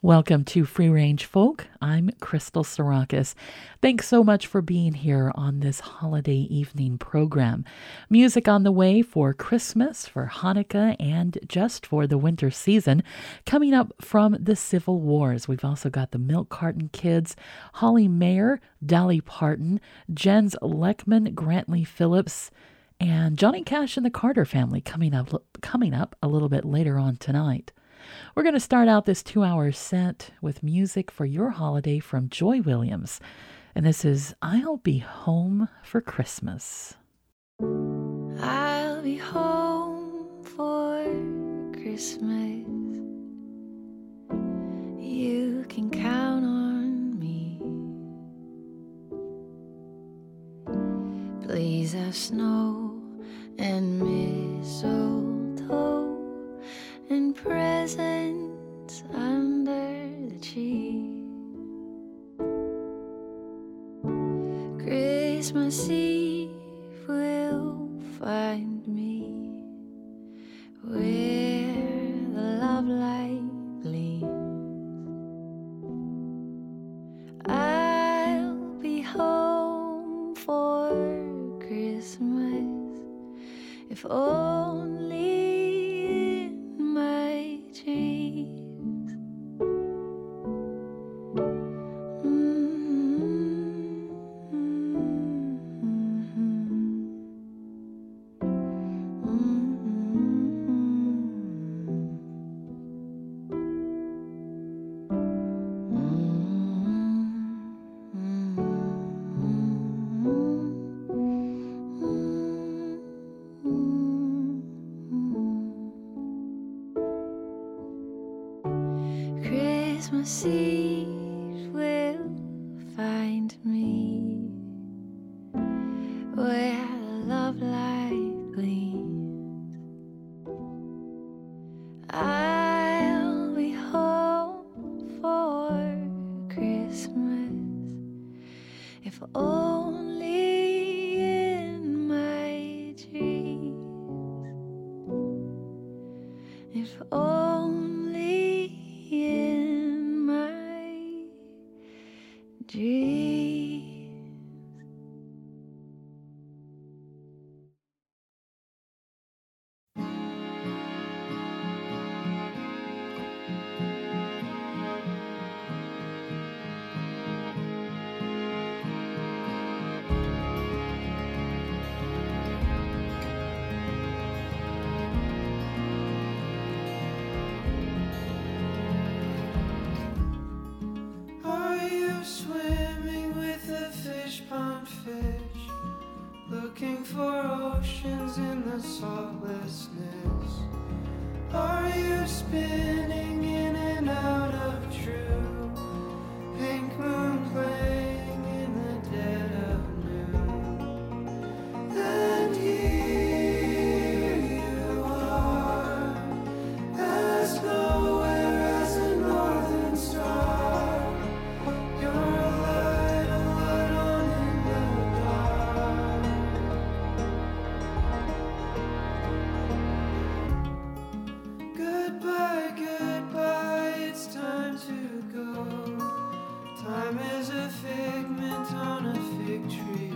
Welcome to Free Range Folk. I'm Crystal Sarakas. Thanks so much for being here on this holiday evening program. Music on the way for Christmas, for Hanukkah, and just for the winter season. Coming up from the Civil Wars, we've also got the Milk Carton Kids, Holly Mayer, Dolly Parton, Jens Lekman, Grant-Lee Phillips, and Johnny Cash and the Carter Family coming up coming up a little bit later on tonight. We're going to start out this two hour set with music for your holiday from Joy Williams. And this is I'll Be Home for Christmas. I'll be home for Christmas. You can count on me. Please have snow and mistletoe and presents under the tree. Christmas Eve will find me where the love light gleams. I'll be home for Christmas if only Time is a figment on a fig tree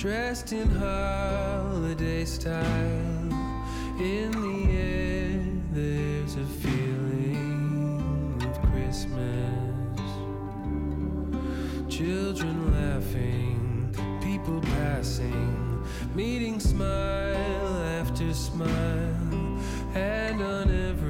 dressed in holiday style. In the air, there's a feeling of Christmas. Children laughing, people passing, meeting smile after smile, and on every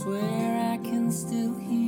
swear I can still hear.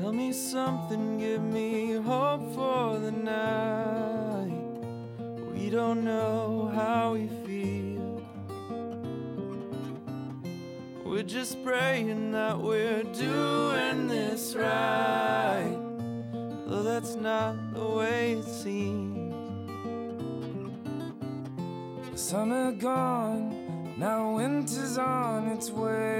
Tell me something, give me hope for the night. We don't know how we feel. We're just praying that we're doing this right. Though that's not the way it seems. Summer gone, now winter's on its way.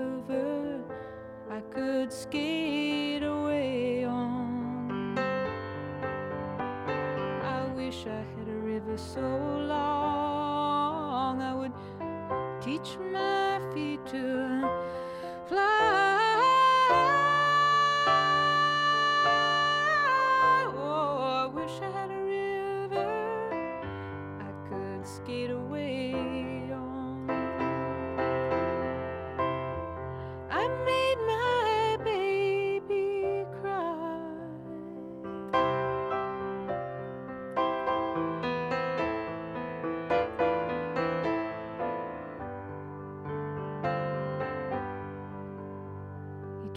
I could skate away on. I wish I had a river so long I would teach my feet to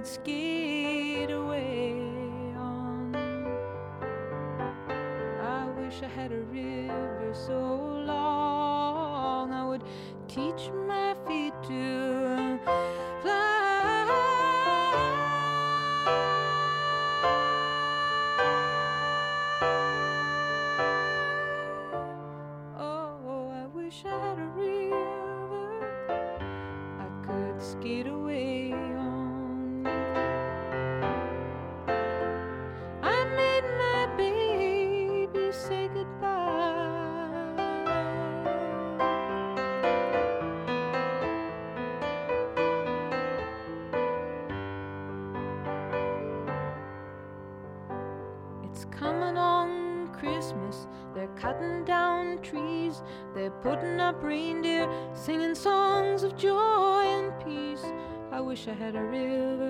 I could skate away on. I wish I had a river so long I would teach my reindeer, singing songs of joy and peace. I wish I had a river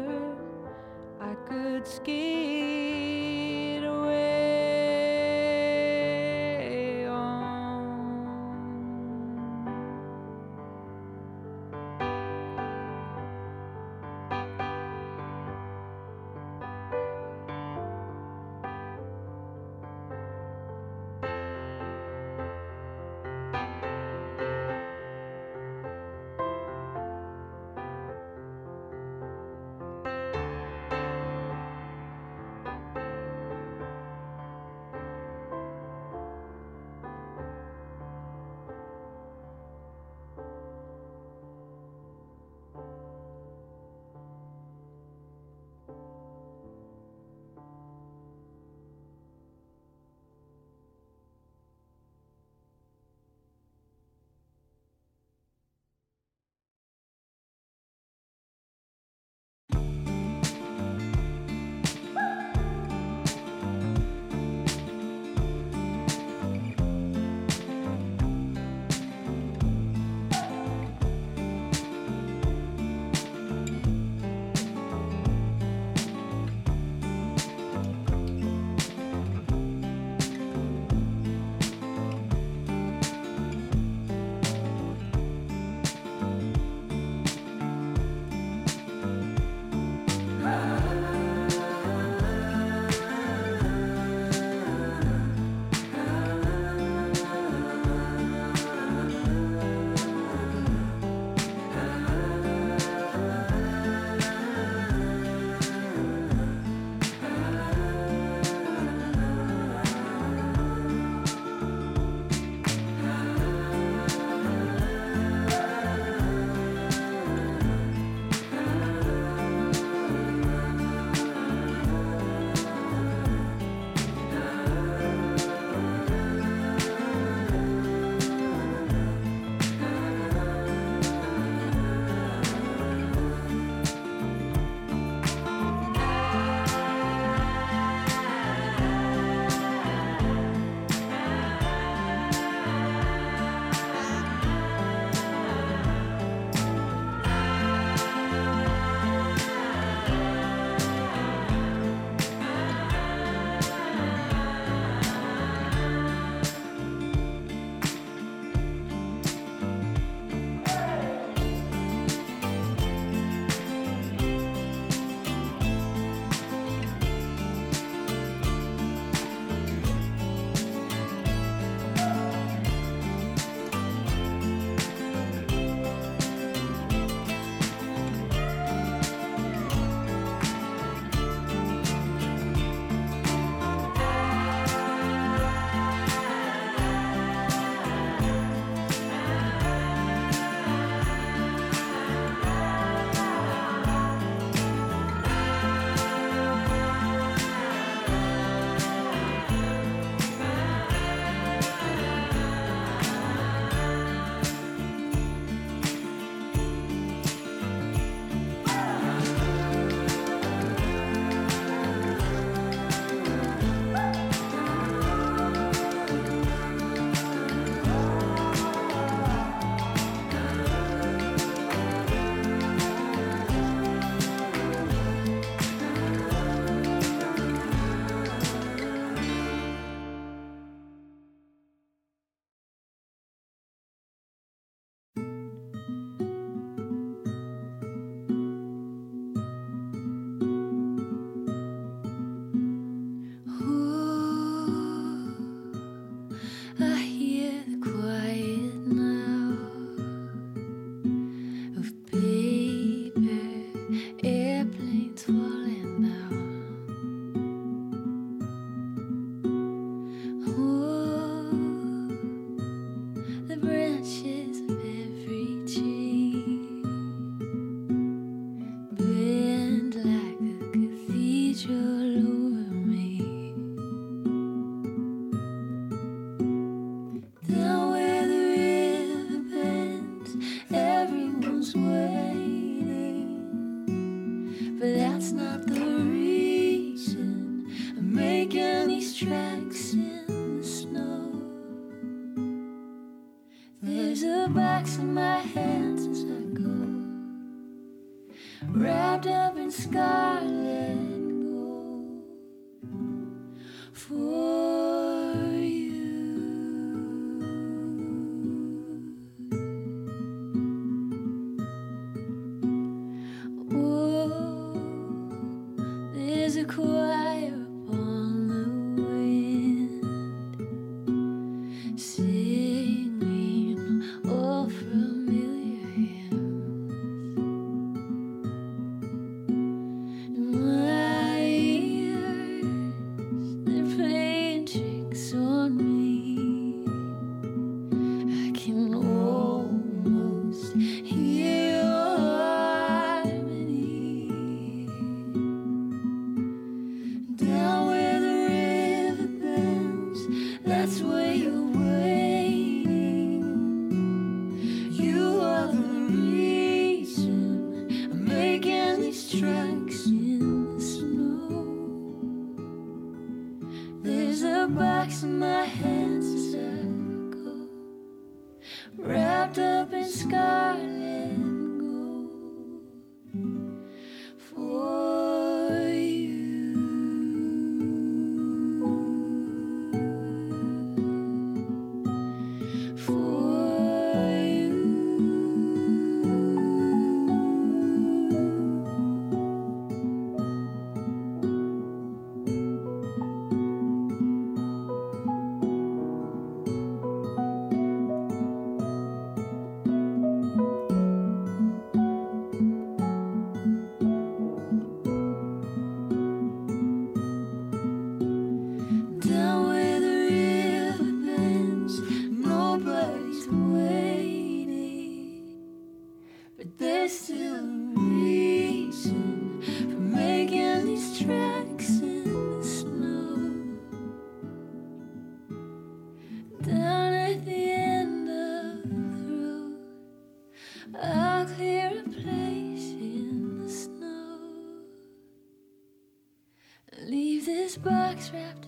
trapped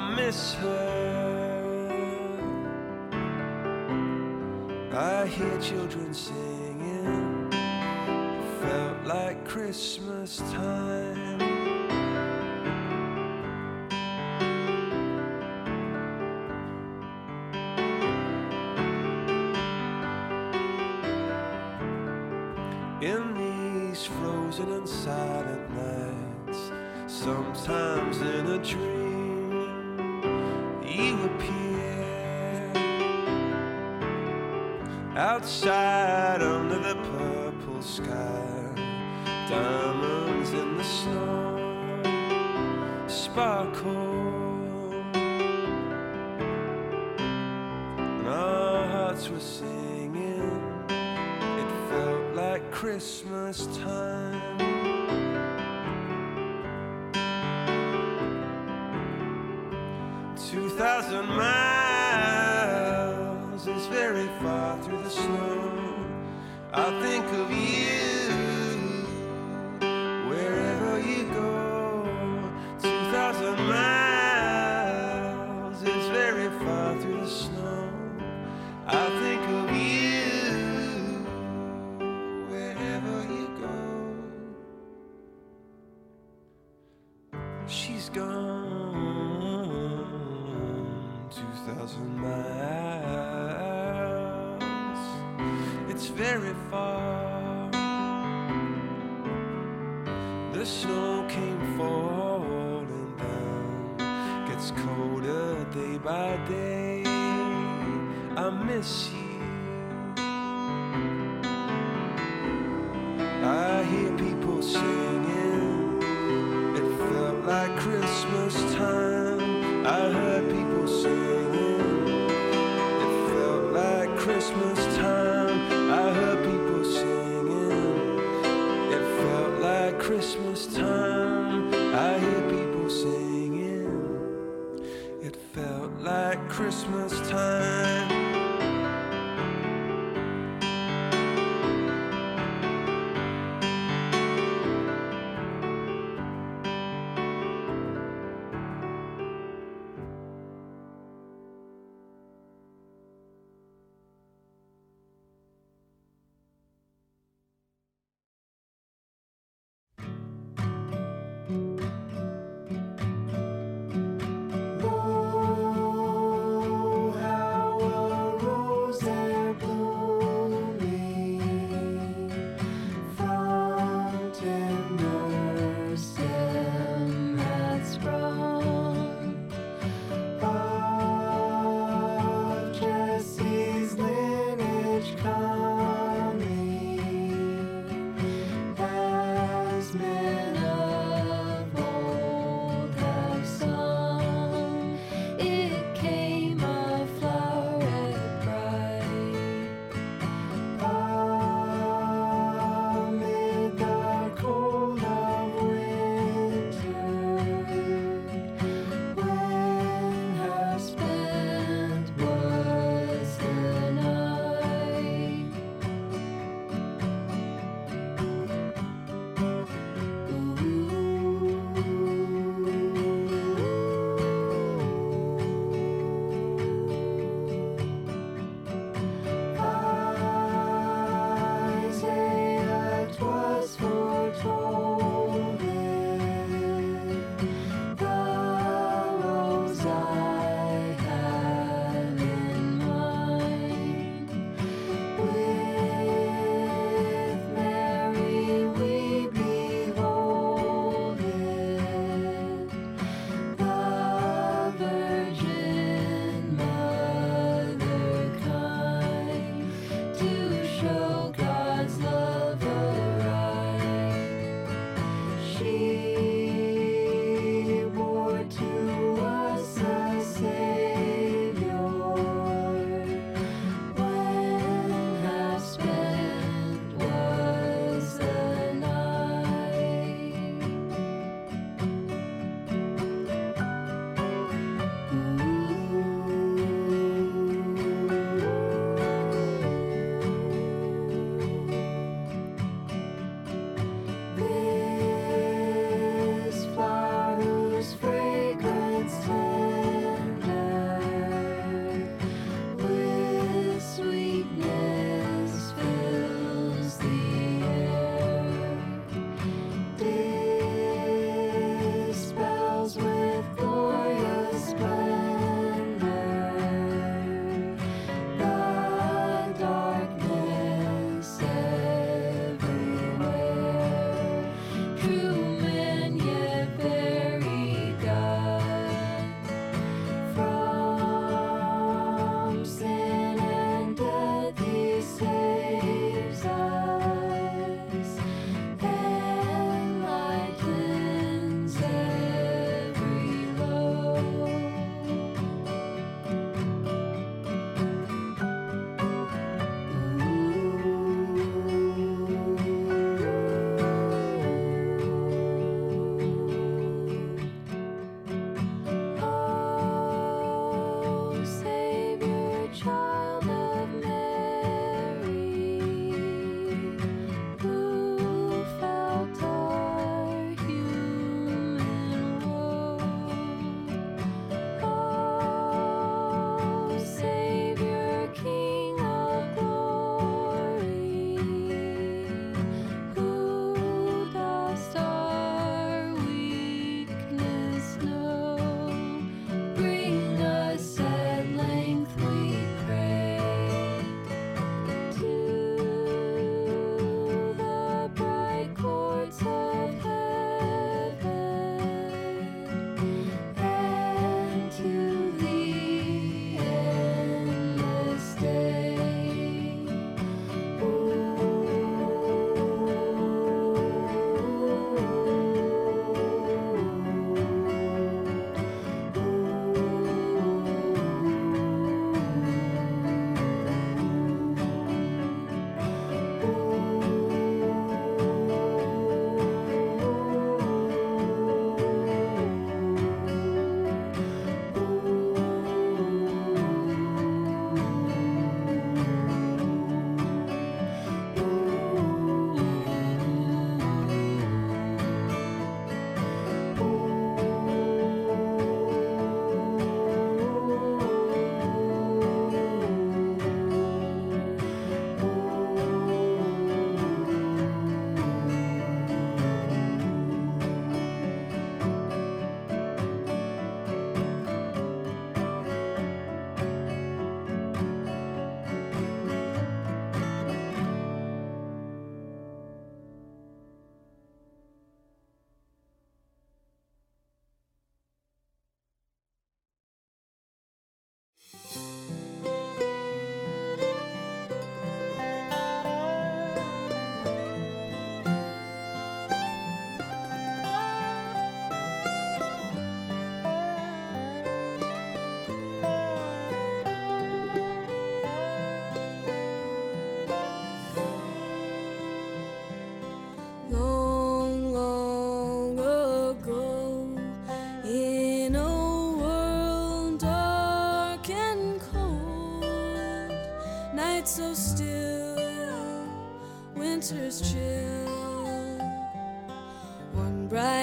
miss her. I hear children singing. It felt like Christmas time. In these frozen and silent nights, sometimes in a dream. outside under the purple sky, diamonds in the snow sparkle, and our hearts were singing. It felt like Christmas time.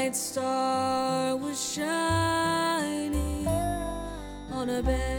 bright star was shining on a bed.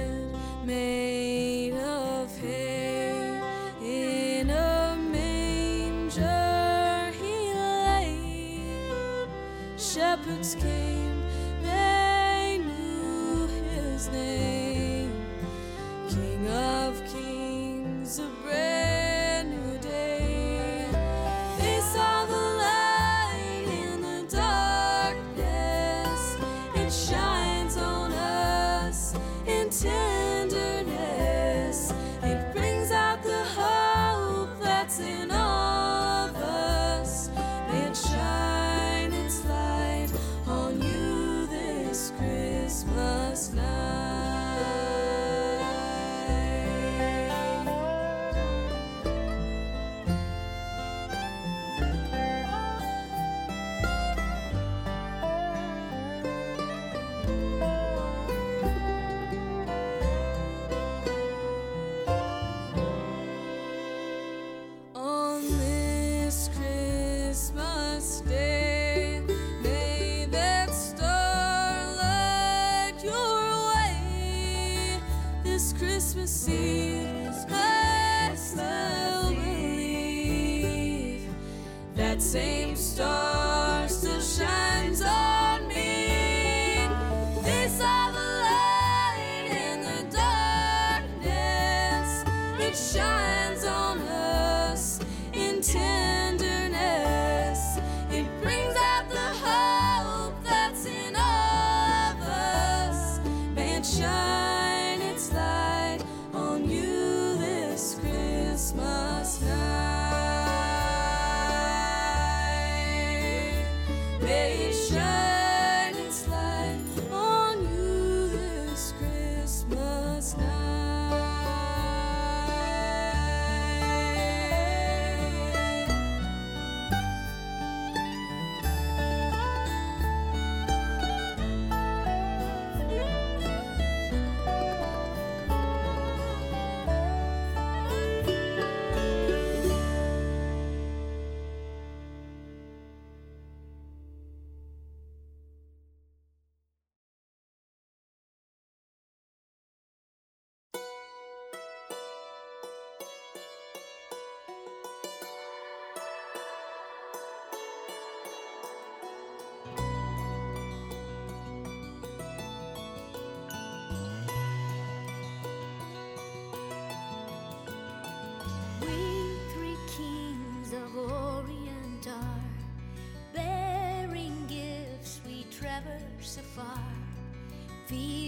so far. Feel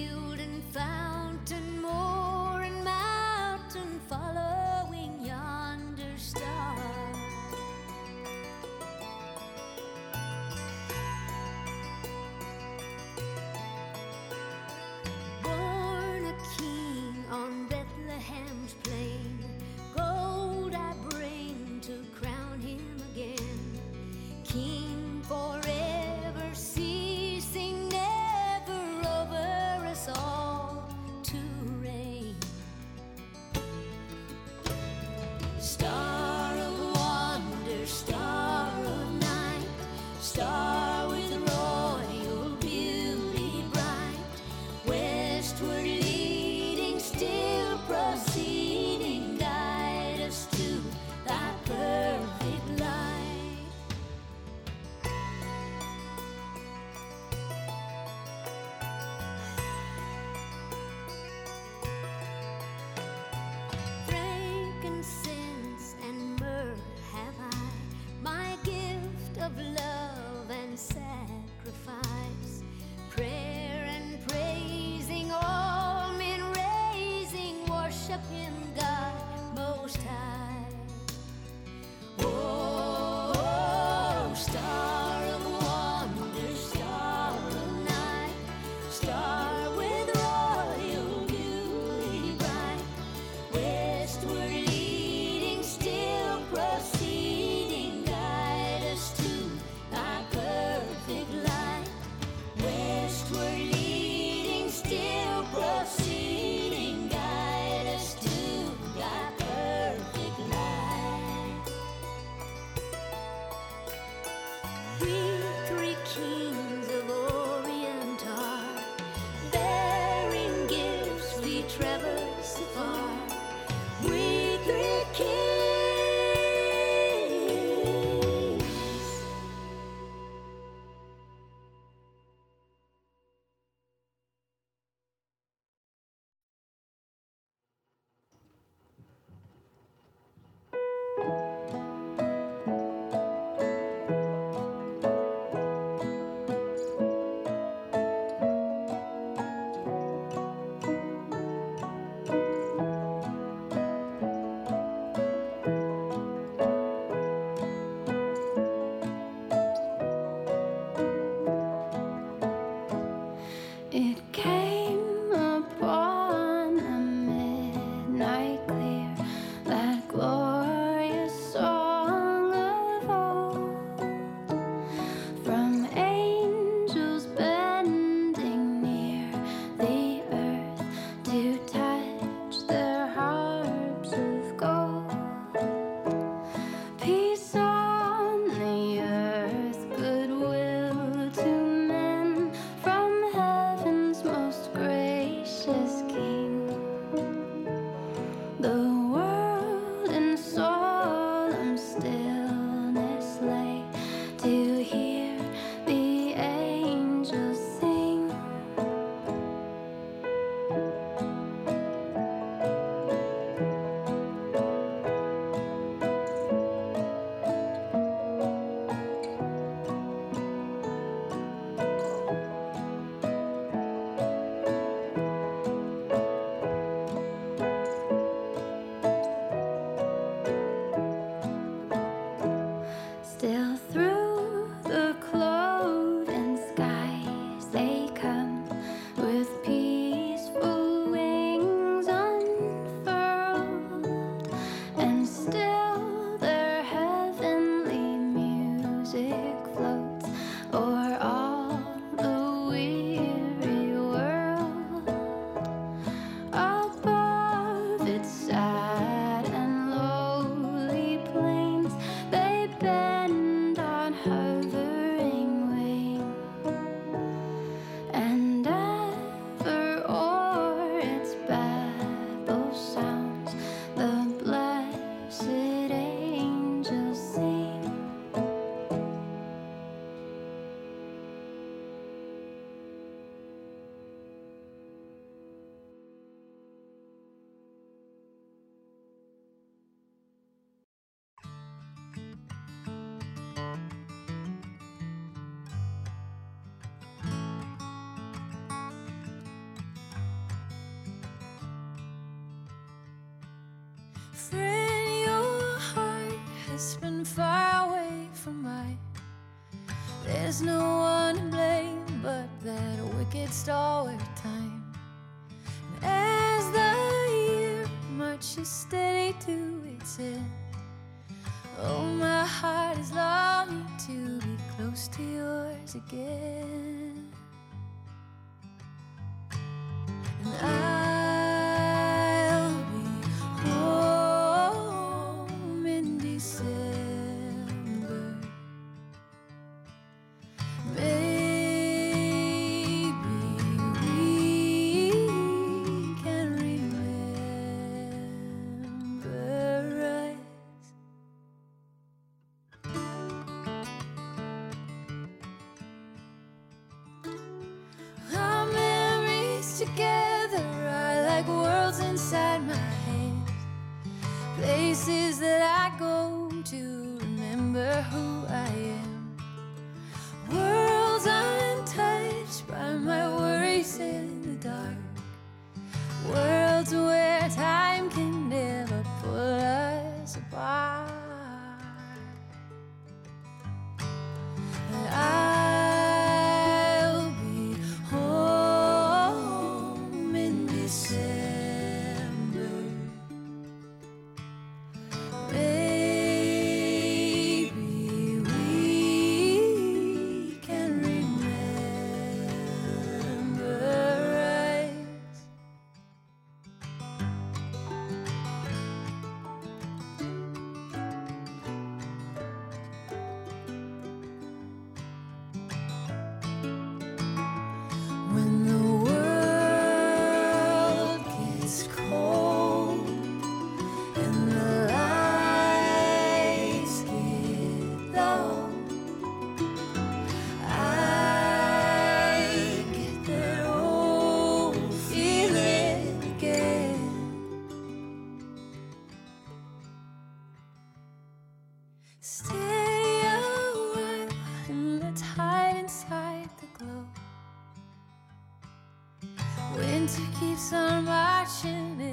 to keep on marching.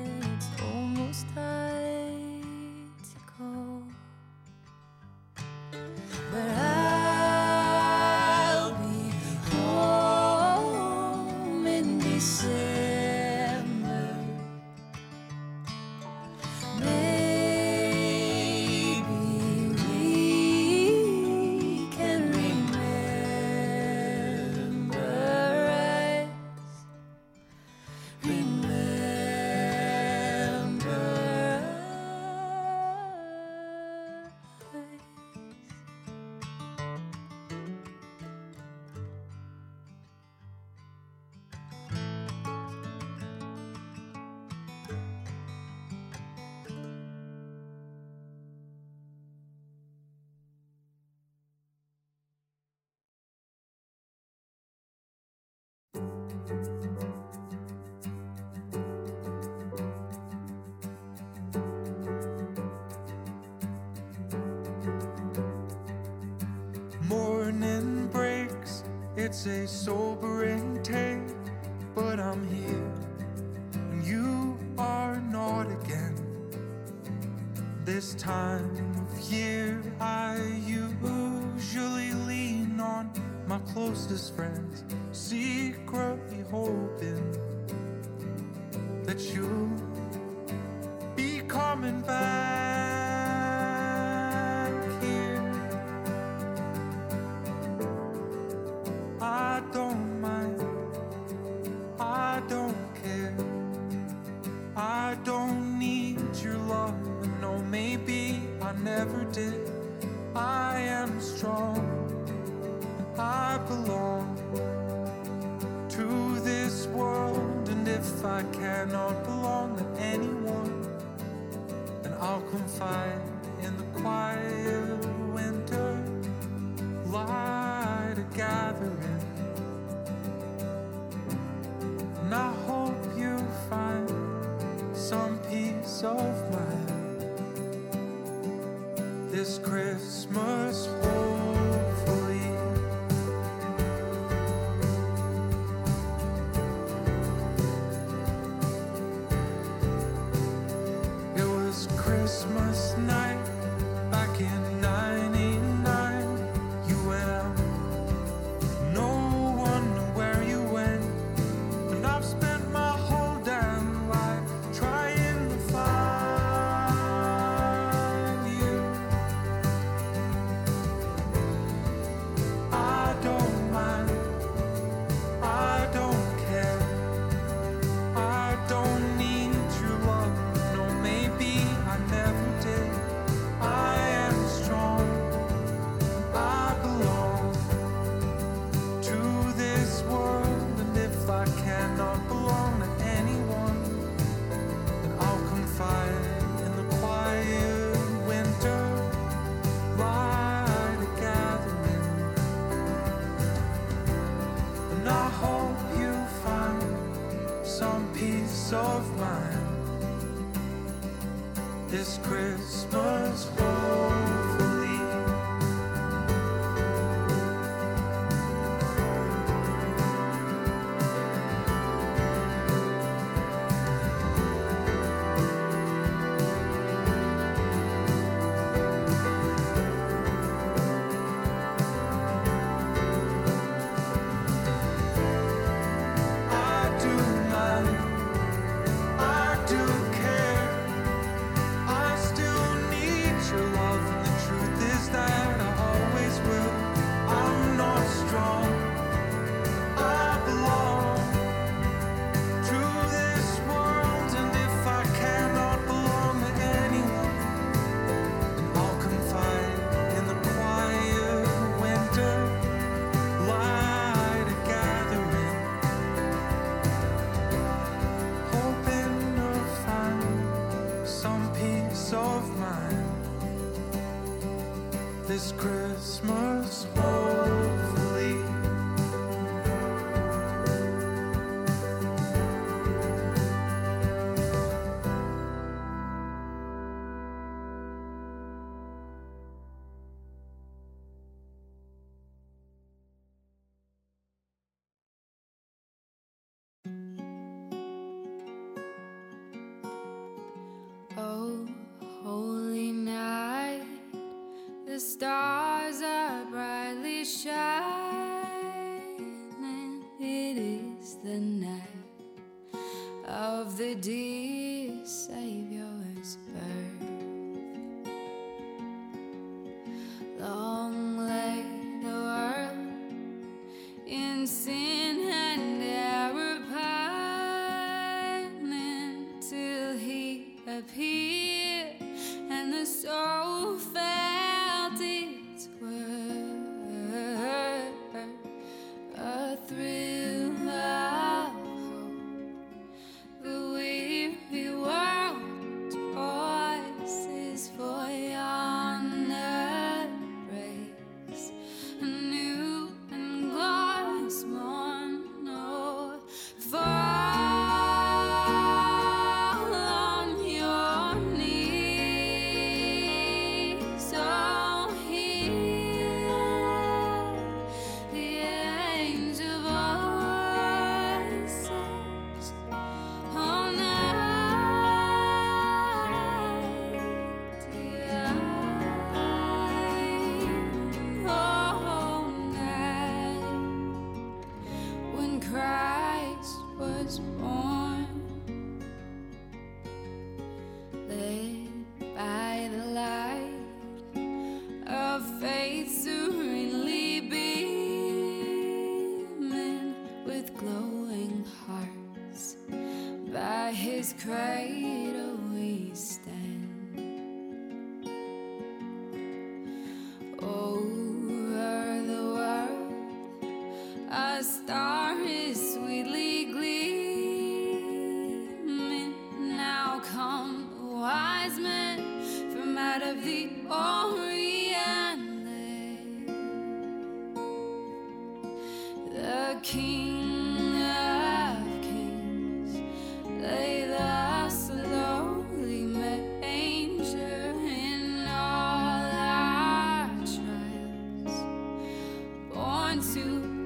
It's a sobering tale, but I'm here, and you are not again. This time of year, I usually lean on my closest friends. Born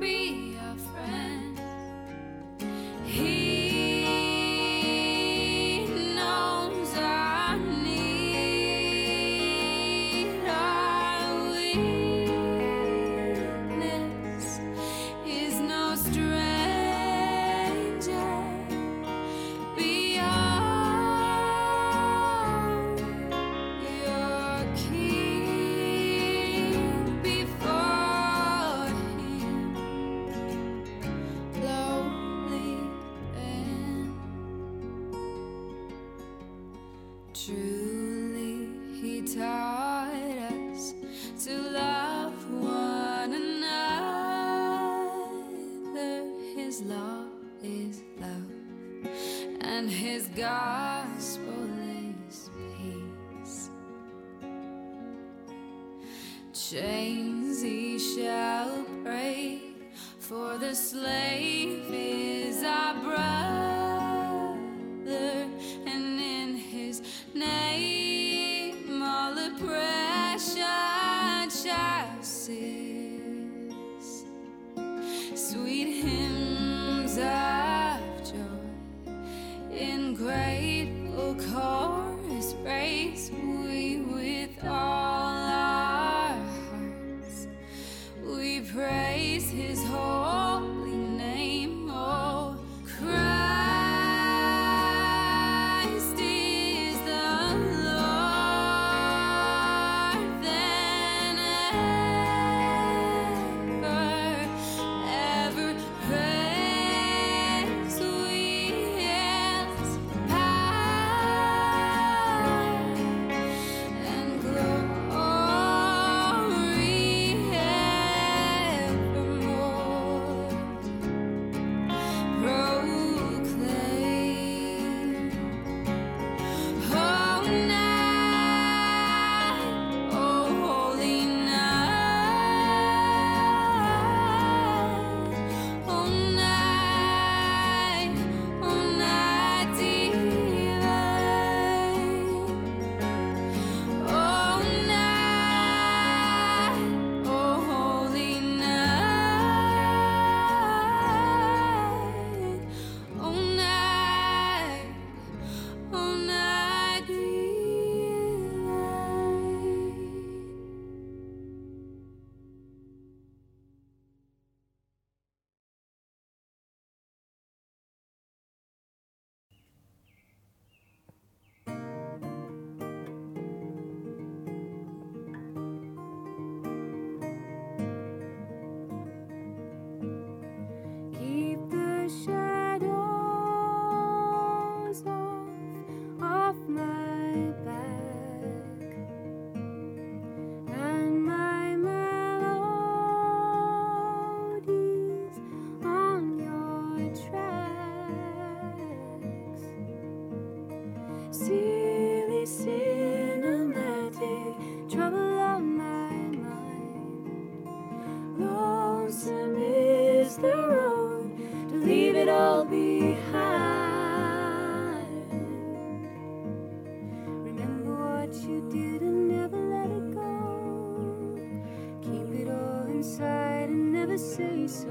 say so.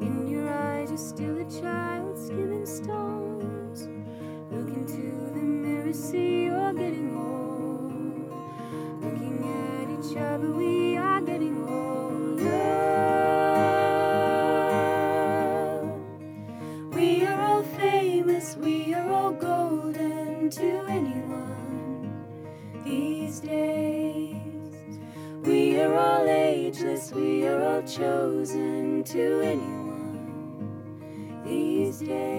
In your eyes, you're still a child, skimming stones. Look into the mirror, see you're getting old. Looking at each other, we chosen to anyone these days.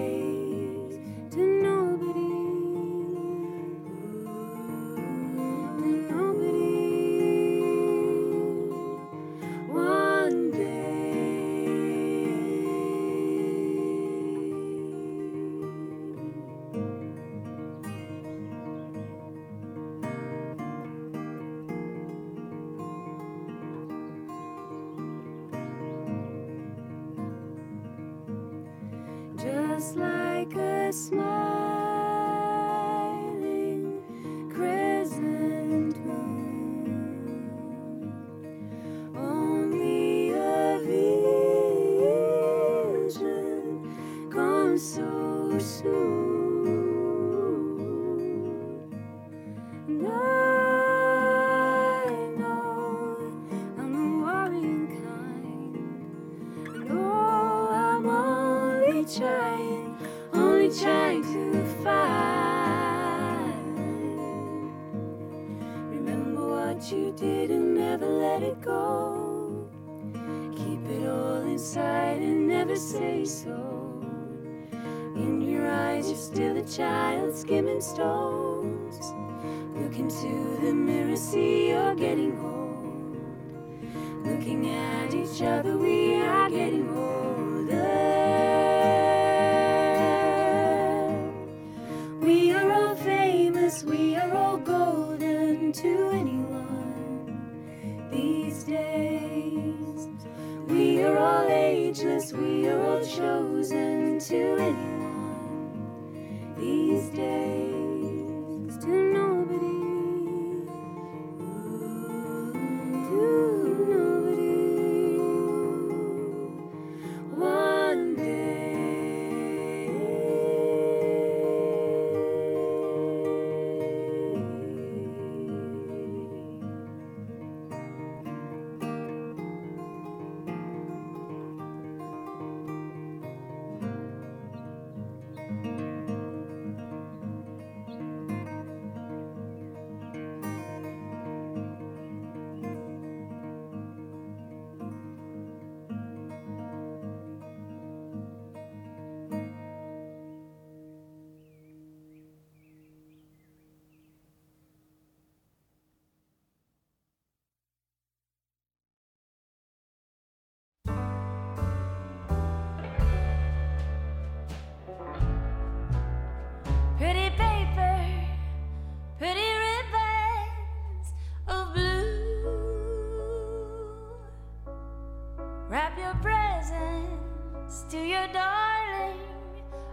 to your darling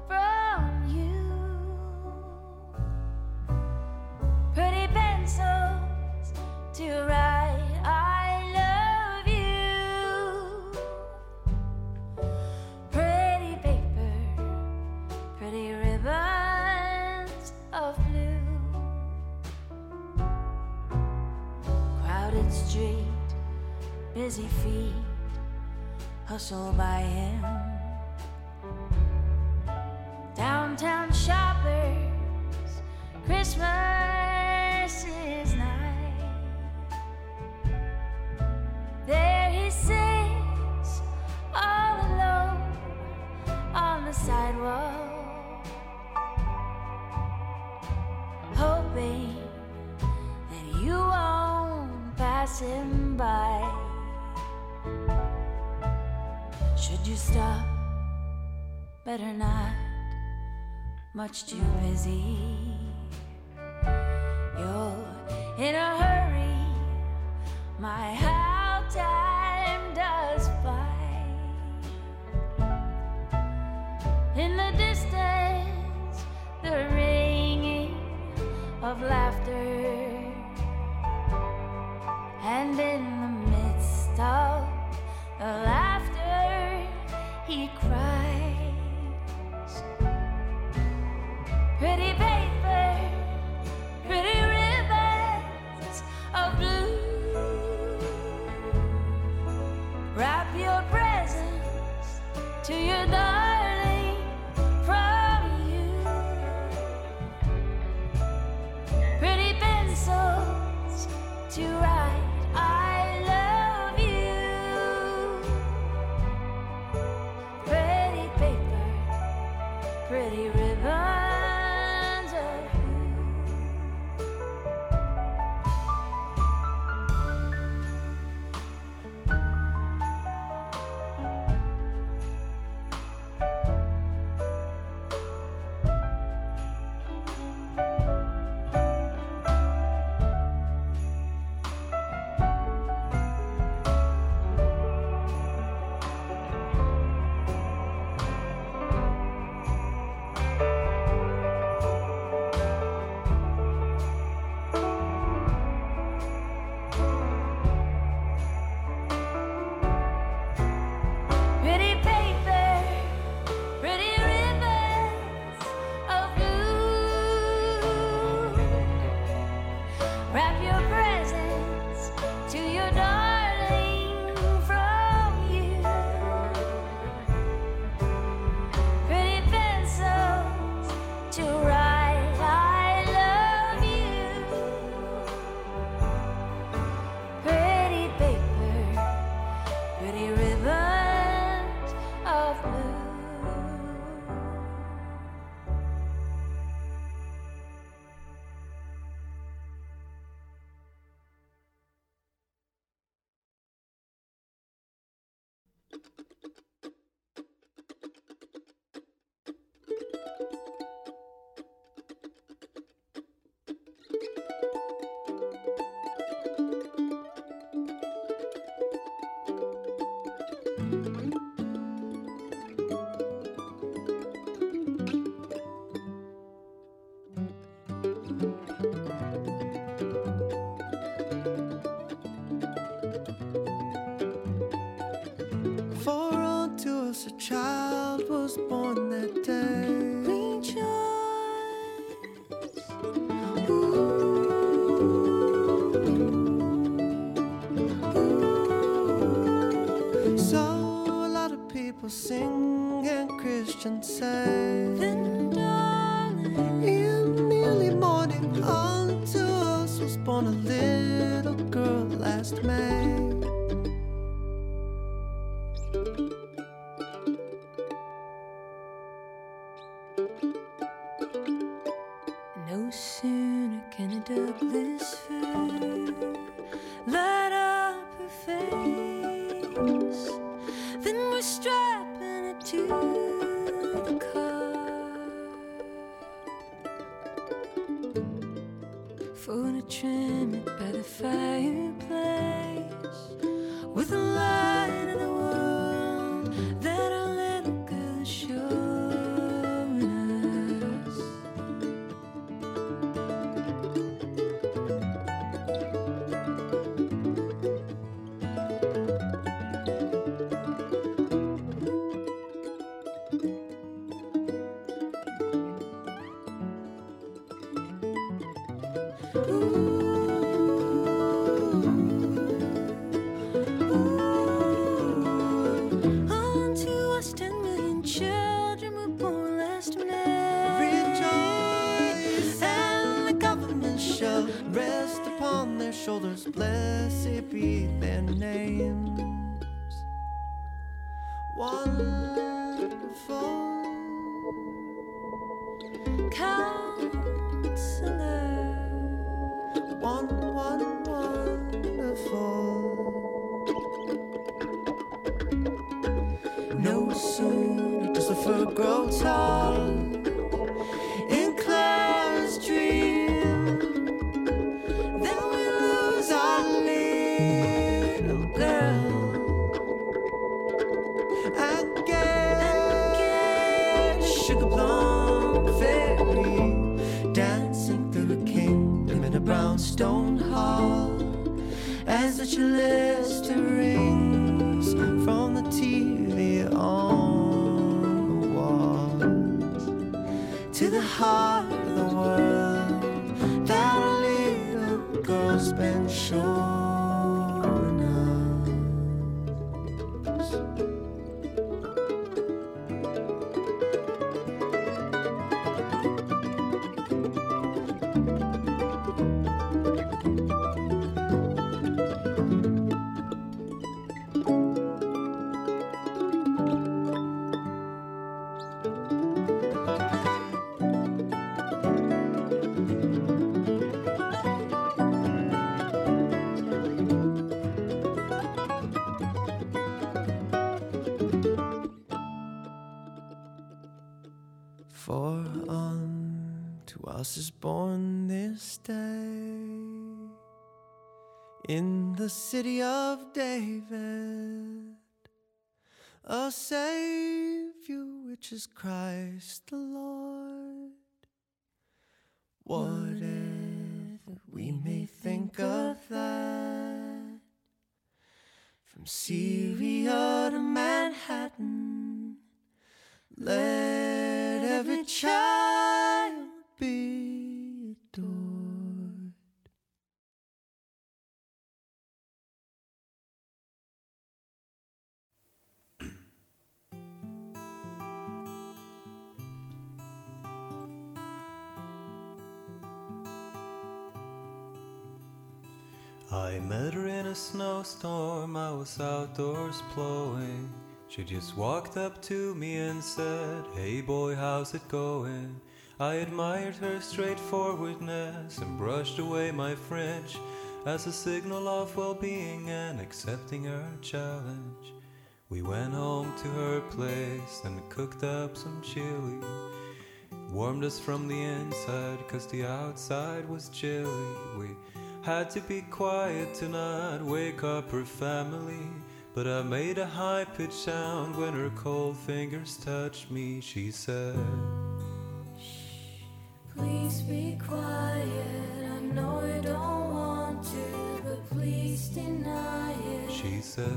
from you. Pretty pencils to write, I love you. Pretty paper, pretty ribbons of blue. Crowded street, busy feet, hustle by him. Christmas is nigh. There he sits, all alone on the sidewalk, hoping that you won't pass him by. Should you stop? Better not, much too busy. The city of David a Savior, which is Christ the Lord. Whatever we may think of that, from Syria to Manhattan. Let every child be I met her in a snowstorm, I was outdoors plowing. She just walked up to me and said, Hey boy, how's it going? I admired her straightforwardness and brushed away my French as a signal of well being and accepting her challenge. We went home to her place and cooked up some chili. Warmed us from the inside, cause the outside was chilly. We had to be quiet to not wake up her family. But I made a high pitched sound when her cold fingers touched me. She said, Please be quiet. I know you don't want to, but please deny it. She said,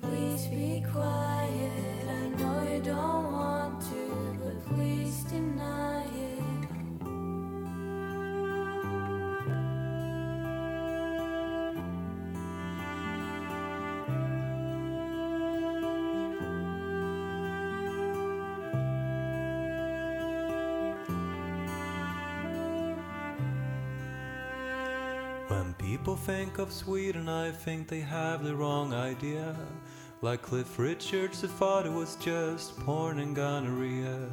Please be quiet. I know you don't want to, but please deny it. People think of Sweden, I think they have the wrong idea. Like Cliff Richards, the father was just porn and gonorrhea.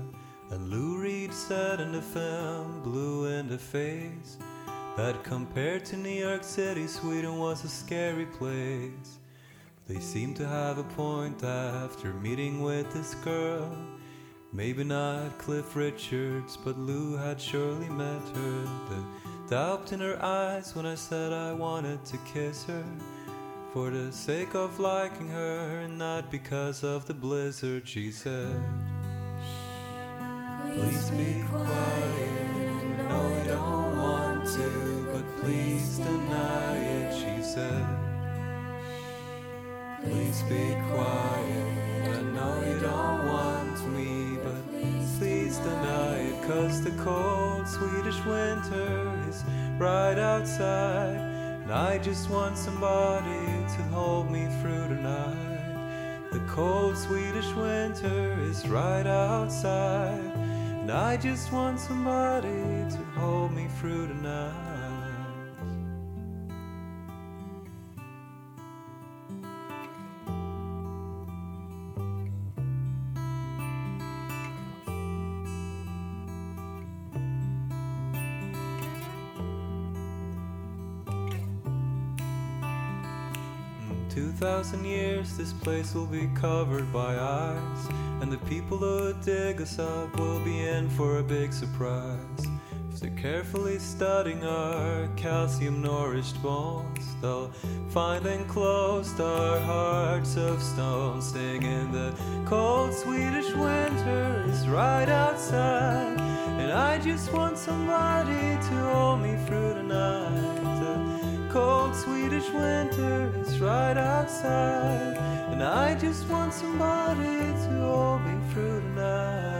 And Lou Reed said in the film, Blue in the Face, that compared to New York City, Sweden was a scary place. They seem to have a point after meeting with this girl. Maybe not Cliff Richards, but Lou had surely met her. The doubt in her eyes when I said I wanted to kiss her. For the sake of liking her, and not because of the blizzard, she said. Please be quiet. I know you don't want to, but please deny it, she said. Please be quiet. I know you don't want me, Cause the cold Swedish winter is right outside. And I just want somebody to hold me through the night. The cold Swedish winter is right outside. And I just want somebody to hold me through the night. 2,000 years, this place will be covered by ice. And the people who dig us up will be in for a big surprise. If they're carefully studying our calcium nourished bones, they'll find enclosed our hearts of stone, singing the cold Swedish winter is right outside. And I just want somebody to hold me through the night. Cold Swedish winter is right outside. And I just want somebody to hold me through the night.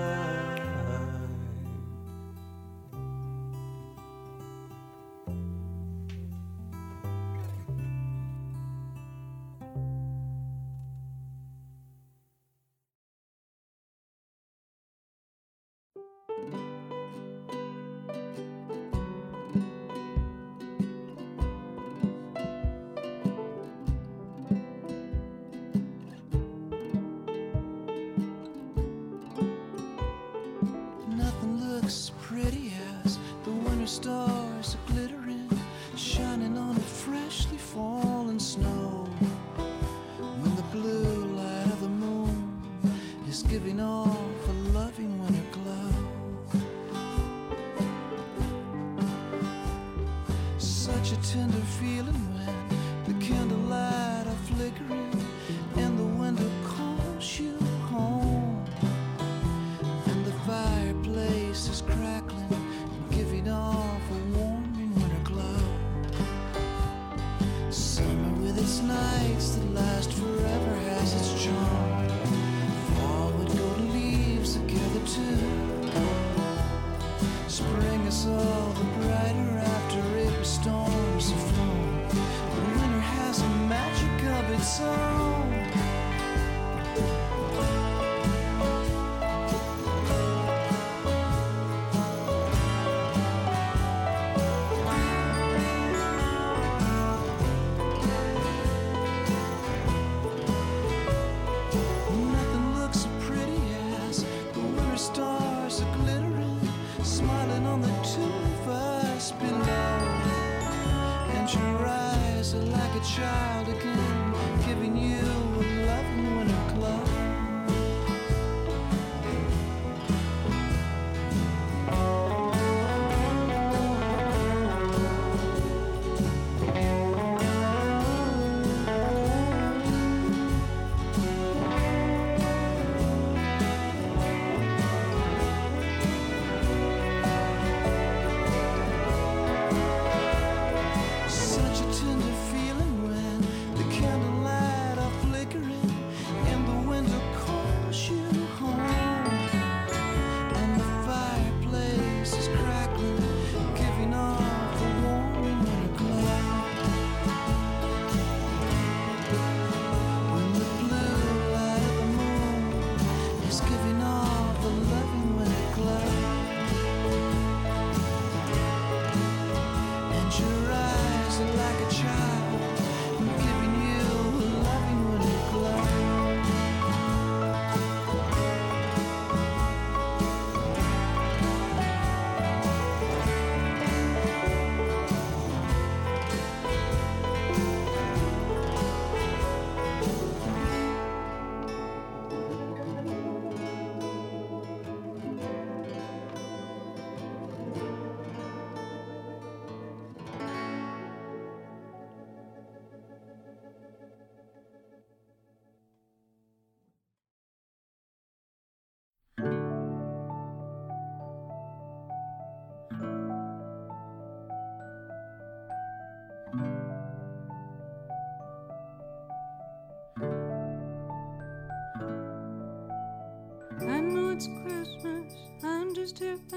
to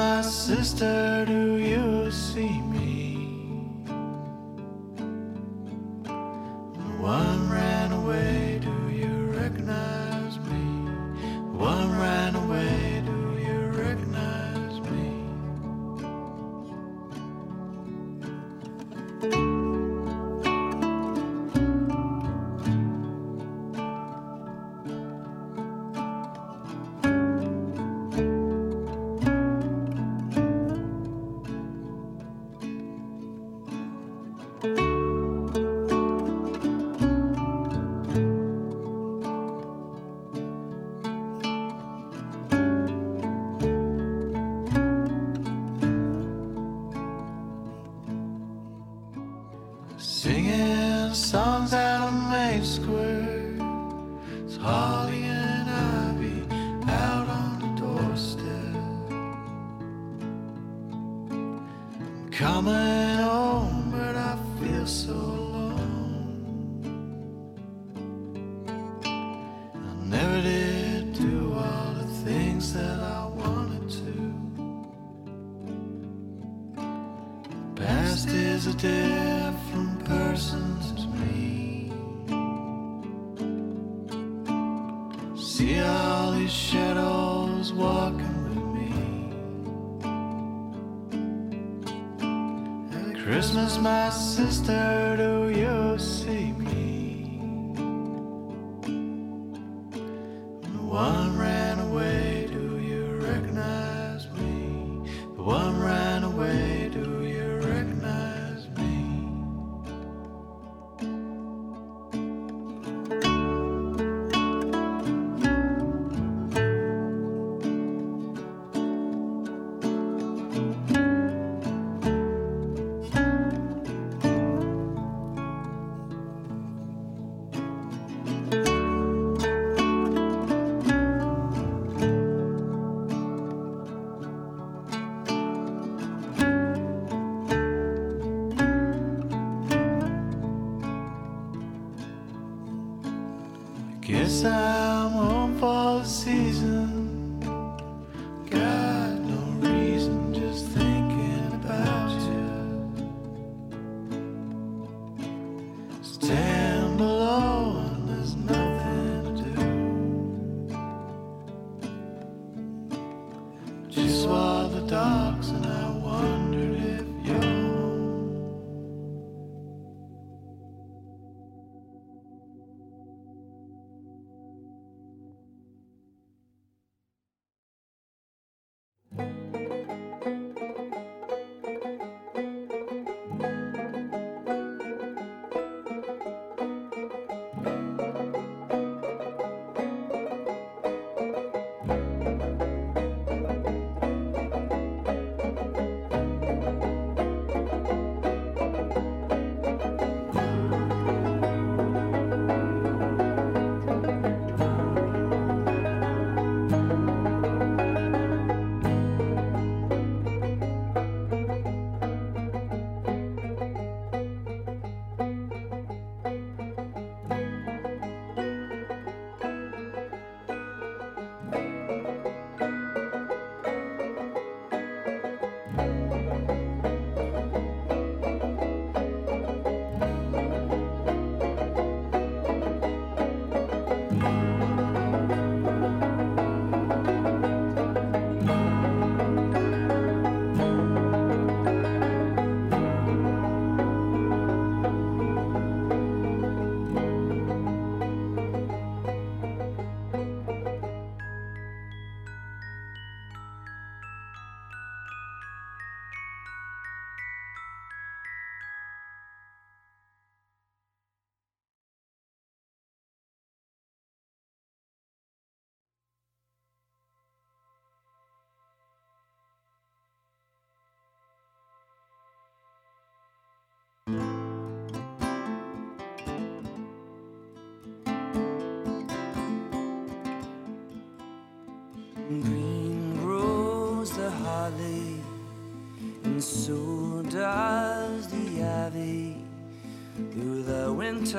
my sister, do you see me? Dogs and I and so does the ivy. Through the winter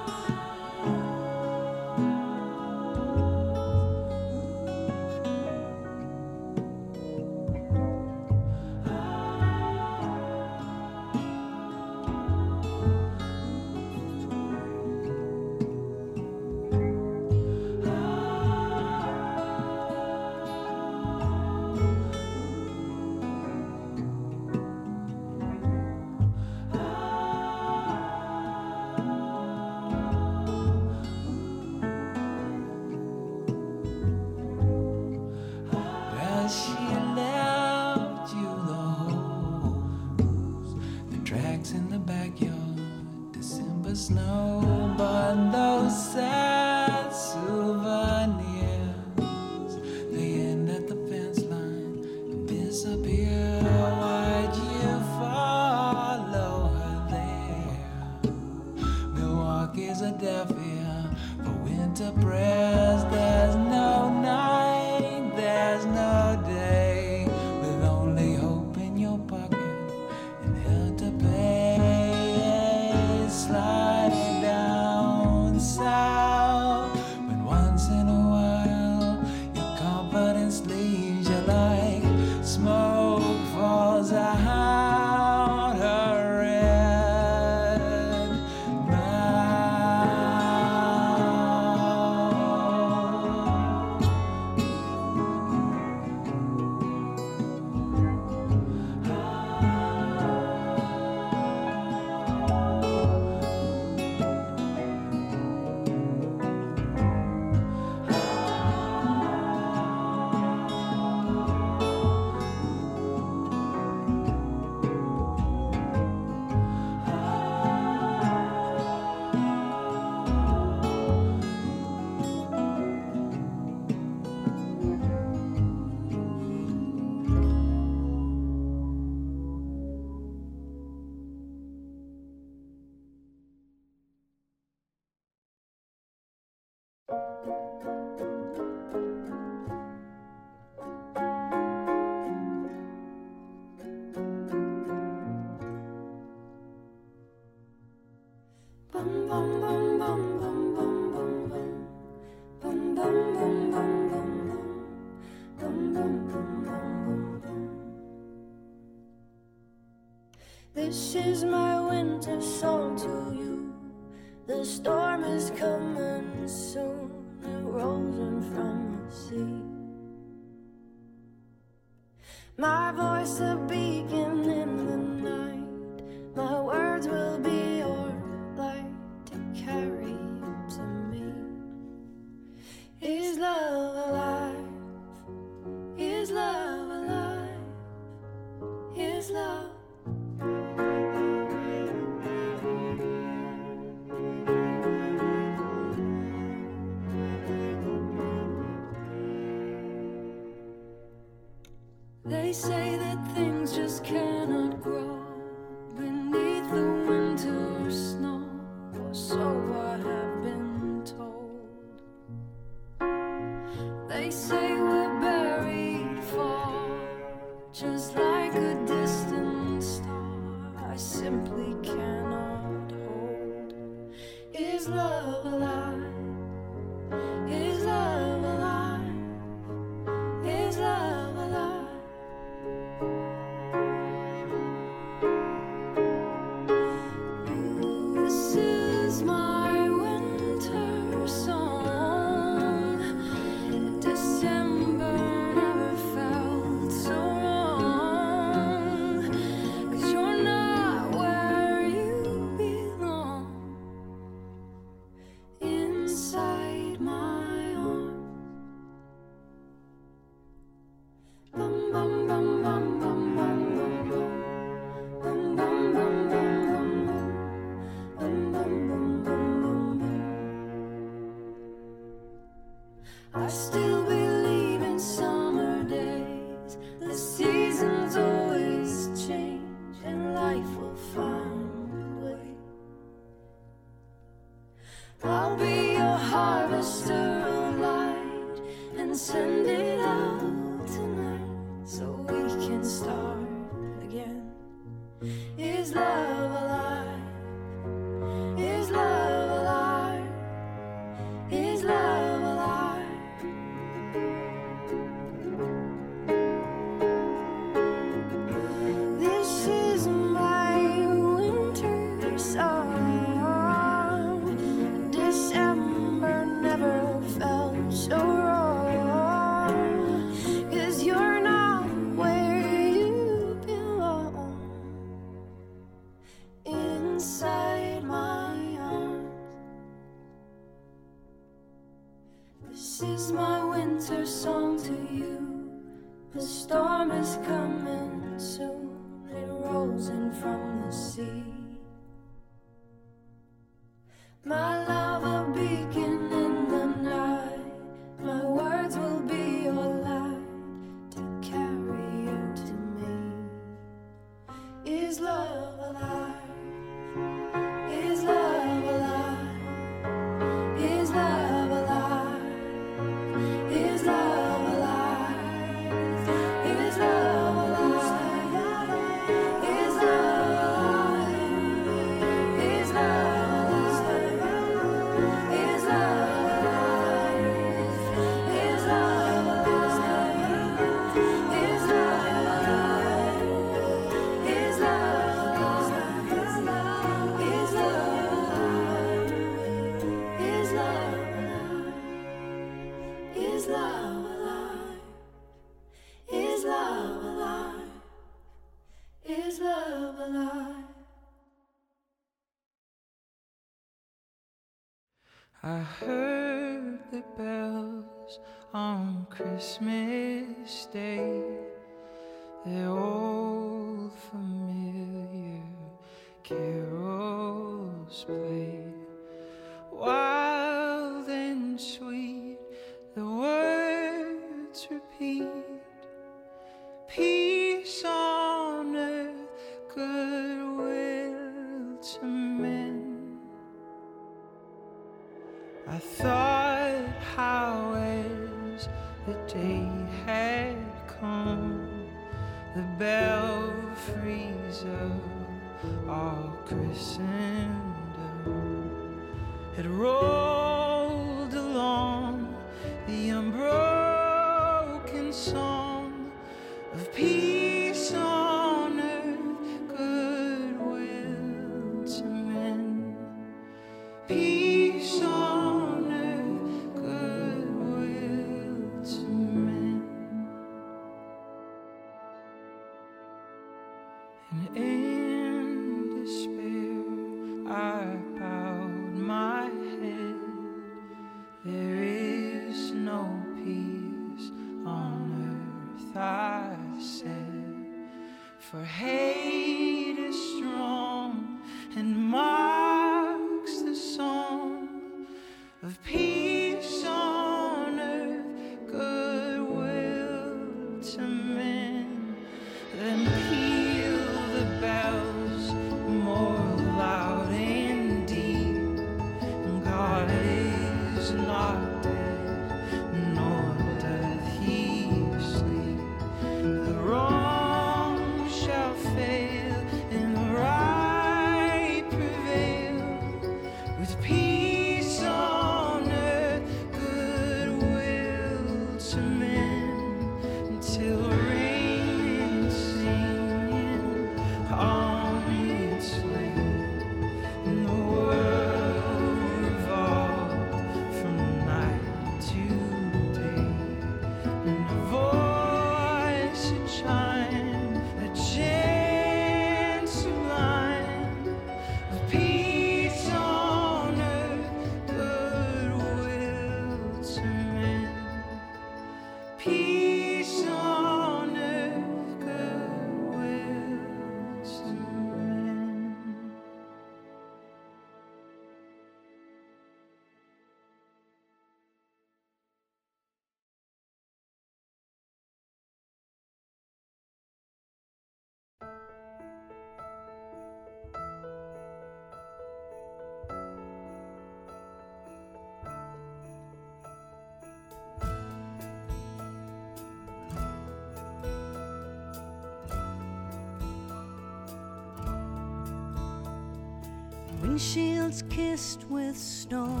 shields kissed with snow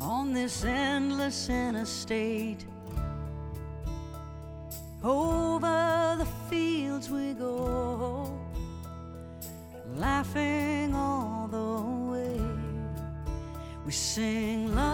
on this endless interstate. Over the fields we go, laughing all the way. We sing love.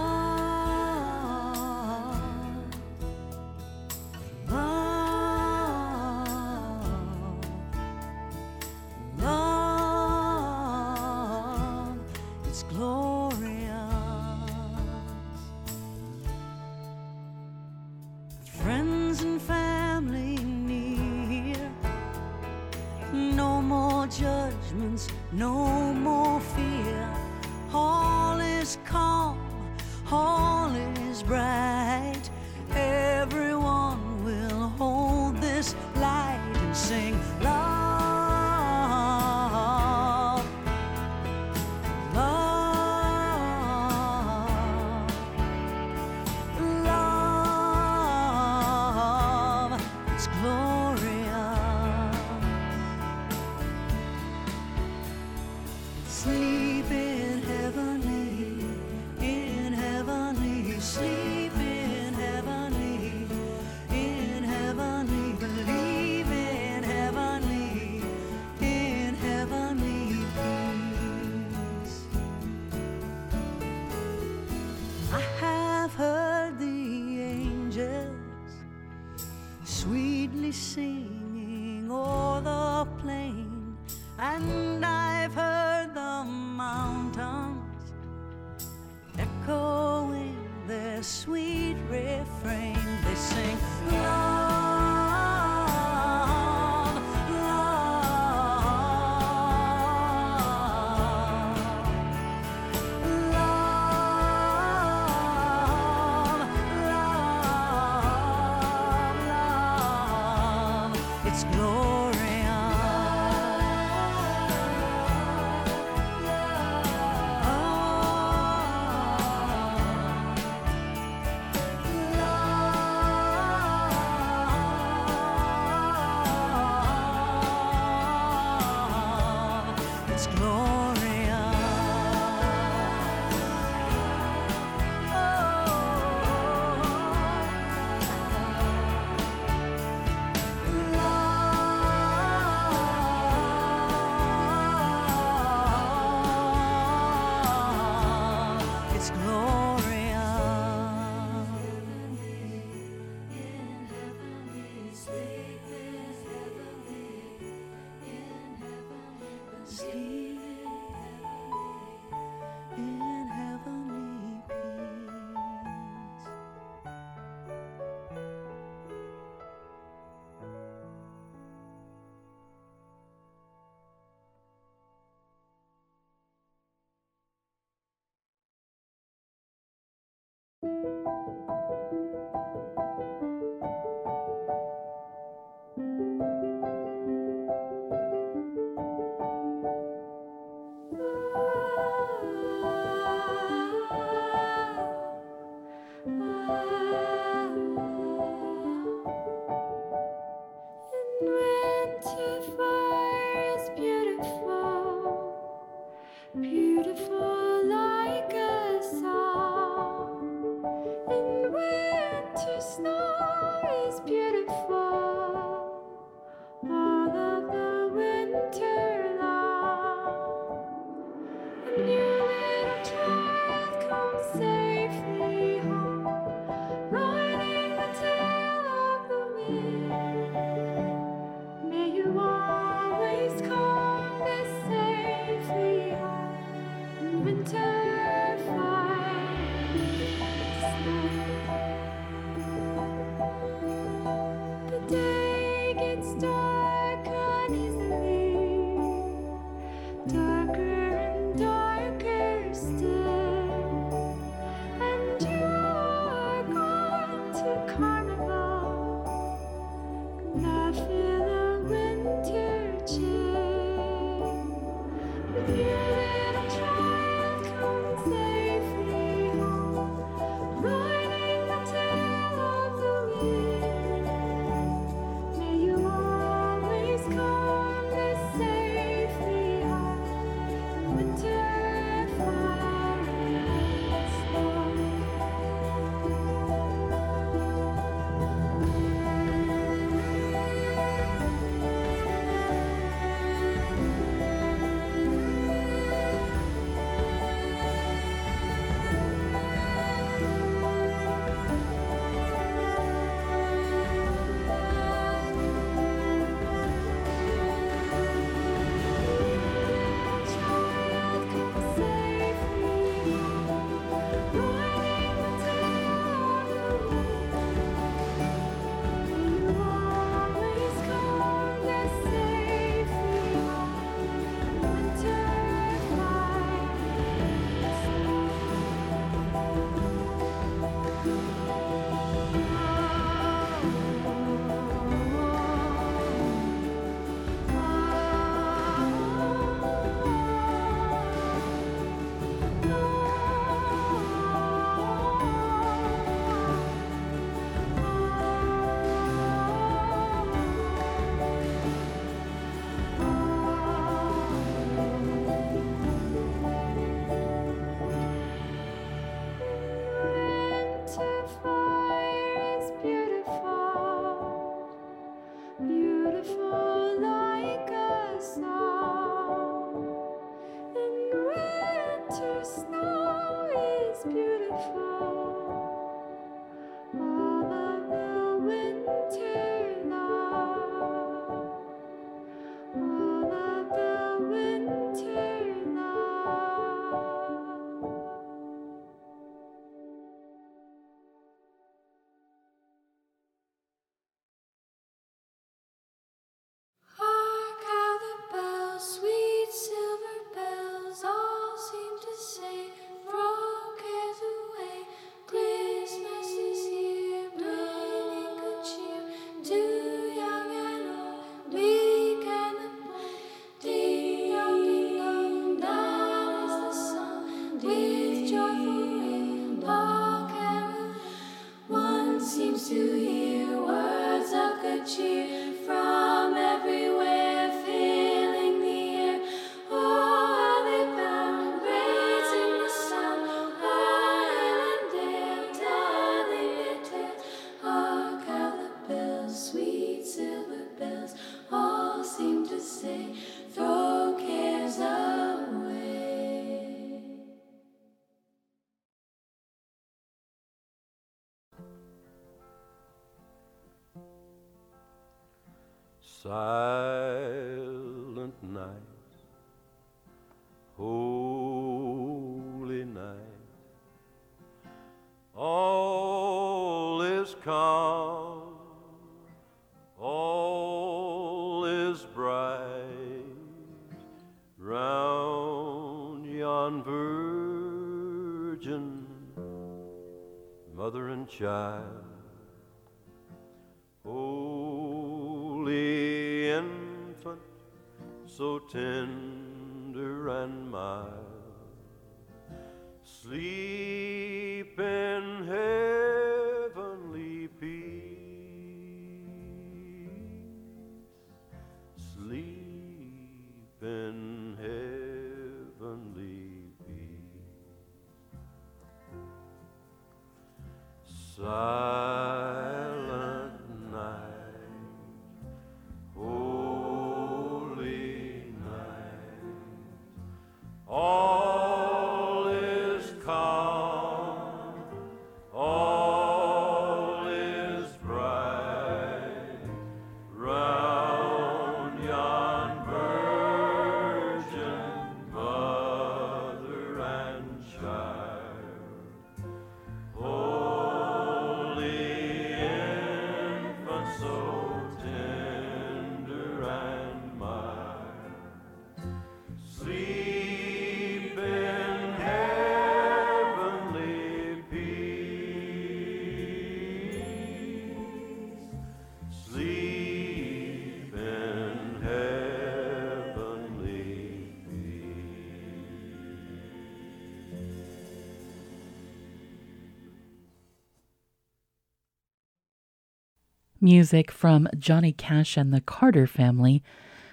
Music from Johnny Cash and the Carter Family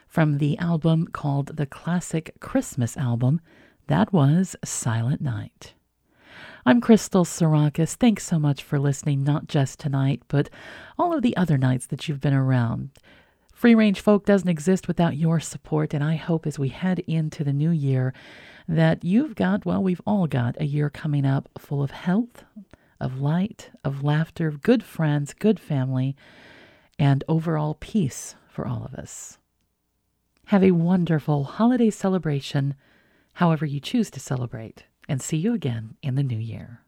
from the album called the Classic Christmas Album. That was Silent Night. I'm Crystal Sarakas. Thanks so much for listening, not just tonight, but all of the other nights that you've been around. Free Range Folk doesn't exist without your support, and I hope as we head into the new year that you've got, well, we've all got a year coming up full of health, of light, of laughter, good friends, good family, and overall peace for all of us. Have a wonderful holiday celebration, however you choose to celebrate, and see you again in the new year.